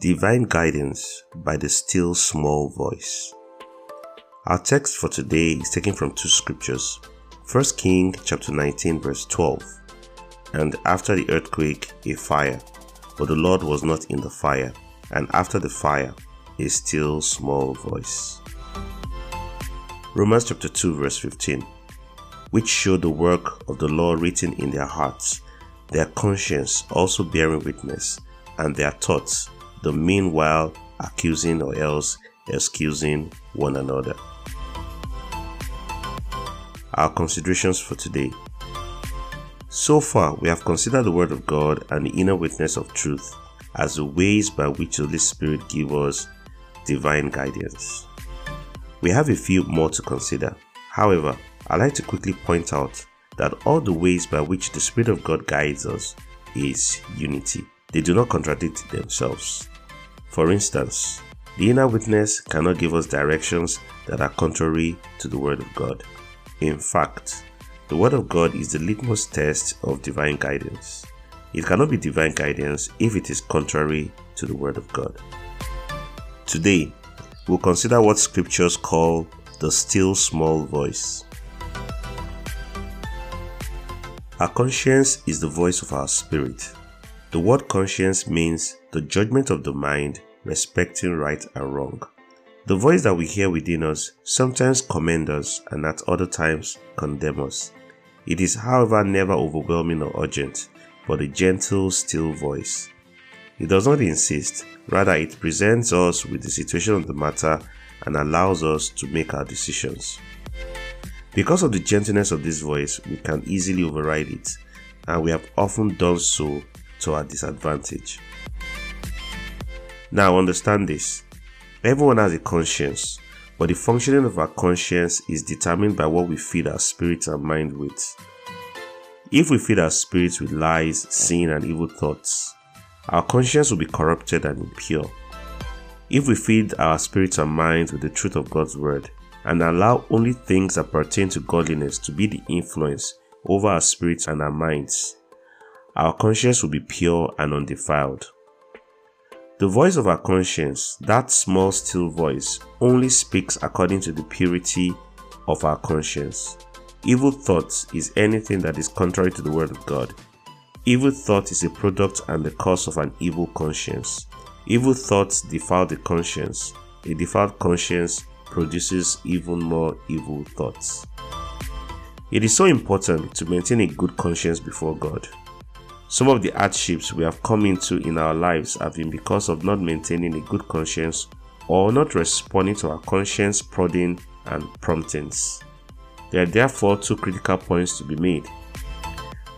Divine Guidance by the Still Small Voice. Our text for today is taken from two scriptures. 1 King chapter 19 verse 12. And after the earthquake, a fire, but the Lord was not in the fire, and after the fire, a still small voice. Romans chapter 2 verse 15. Which show the work of the law written in their hearts, their conscience also bearing witness, and their thoughts the meanwhile accusing or else excusing one another. Our considerations for today. So far, we have considered the Word of God and the inner witness of truth as the ways by which the Holy Spirit gives us divine guidance. We have a few more to consider. However, I'd like to quickly point out that all the ways by which the Spirit of God guides us is unity. They do not contradict themselves. For instance, the inner witness cannot give us directions that are contrary to the Word of God. In fact, the Word of God is the litmus test of divine guidance. It cannot be divine guidance if it is contrary to the Word of God. Today, we'll consider what scriptures call the still small voice. Our conscience is the voice of our spirit. The word conscience means the judgment of the mind respecting right and wrong. The voice that we hear within us sometimes commend us and at other times condemn us. It is, however, never overwhelming or urgent, but a gentle, still voice. It does not insist, rather, it presents us with the situation of the matter and allows us to make our decisions. Because of the gentleness of this voice, we can easily override it, and we have often done so to our disadvantage. Now, understand this everyone has a conscience, but the functioning of our conscience is determined by what we feed our spirit and mind with. If we feed our spirits with lies, sin, and evil thoughts, our conscience will be corrupted and impure. If we feed our spirits and minds with the truth of God's word and allow only things that pertain to godliness to be the influence over our spirits and our minds, our conscience will be pure and undefiled. The voice of our conscience, that small still voice, only speaks according to the purity of our conscience. Evil thoughts is anything that is contrary to the word of God. Evil thought is a product and the cause of an evil conscience. Evil thoughts defile the conscience. A defiled conscience produces even more evil thoughts. It is so important to maintain a good conscience before God. Some of the hardships we have come into in our lives have been because of not maintaining a good conscience or not responding to our conscience prodding and promptings. There are therefore two critical points to be made.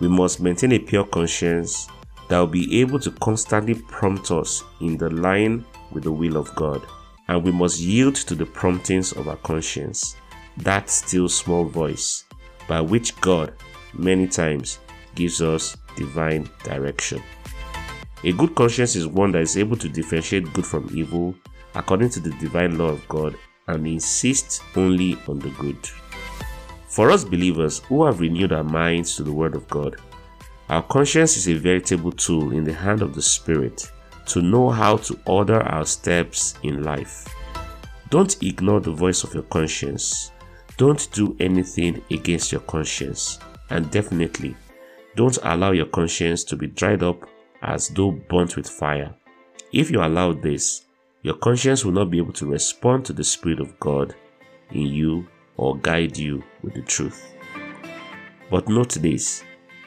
We must maintain a pure conscience that will be able to constantly prompt us in the line with the will of God, and we must yield to the promptings of our conscience, that still small voice by which God many times gives us divine direction. A good conscience is one that is able to differentiate good from evil according to the divine law of God and insists only on the good. For us believers who have renewed our minds to the Word of God, our conscience is a veritable tool in the hand of the Spirit to know how to order our steps in life. Don't ignore the voice of your conscience. Don't do anything against your conscience. And definitely, don't allow your conscience to be dried up as though burnt with fire. If you allow this, your conscience will not be able to respond to the Spirit of God in you or guide you with the truth. But note this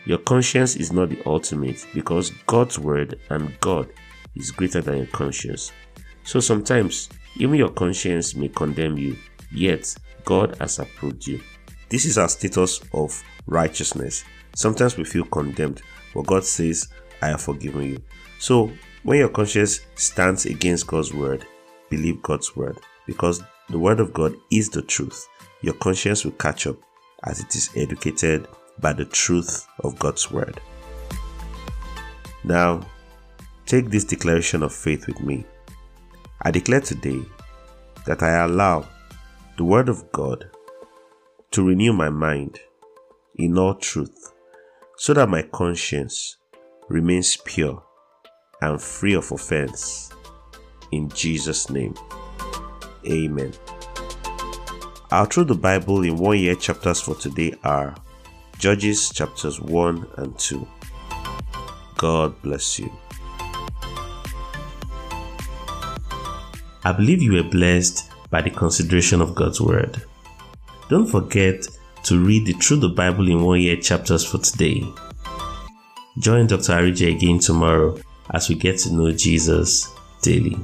your conscience is not the ultimate because God's word and God is greater than your conscience. So sometimes, even your conscience may condemn you, yet God has approved you. This is our status of righteousness. Sometimes we feel condemned, but God says, I have forgiven you. So, when your conscience stands against God's word, believe God's word because the word of God is the truth. Your conscience will catch up as it is educated by the truth of God's word. Now, take this declaration of faith with me. I declare today that I allow the word of God to renew my mind in all truth so that my conscience remains pure and free of offense. In Jesus' name, Amen. Our Through the Bible in one year chapters for today are Judges chapters 1 and 2. God bless you. I believe you were blessed by the consideration of God's Word. Don't forget to read the Through the Bible in One Year chapters for today. Join Dr. Arije again tomorrow as we get to know Jesus daily.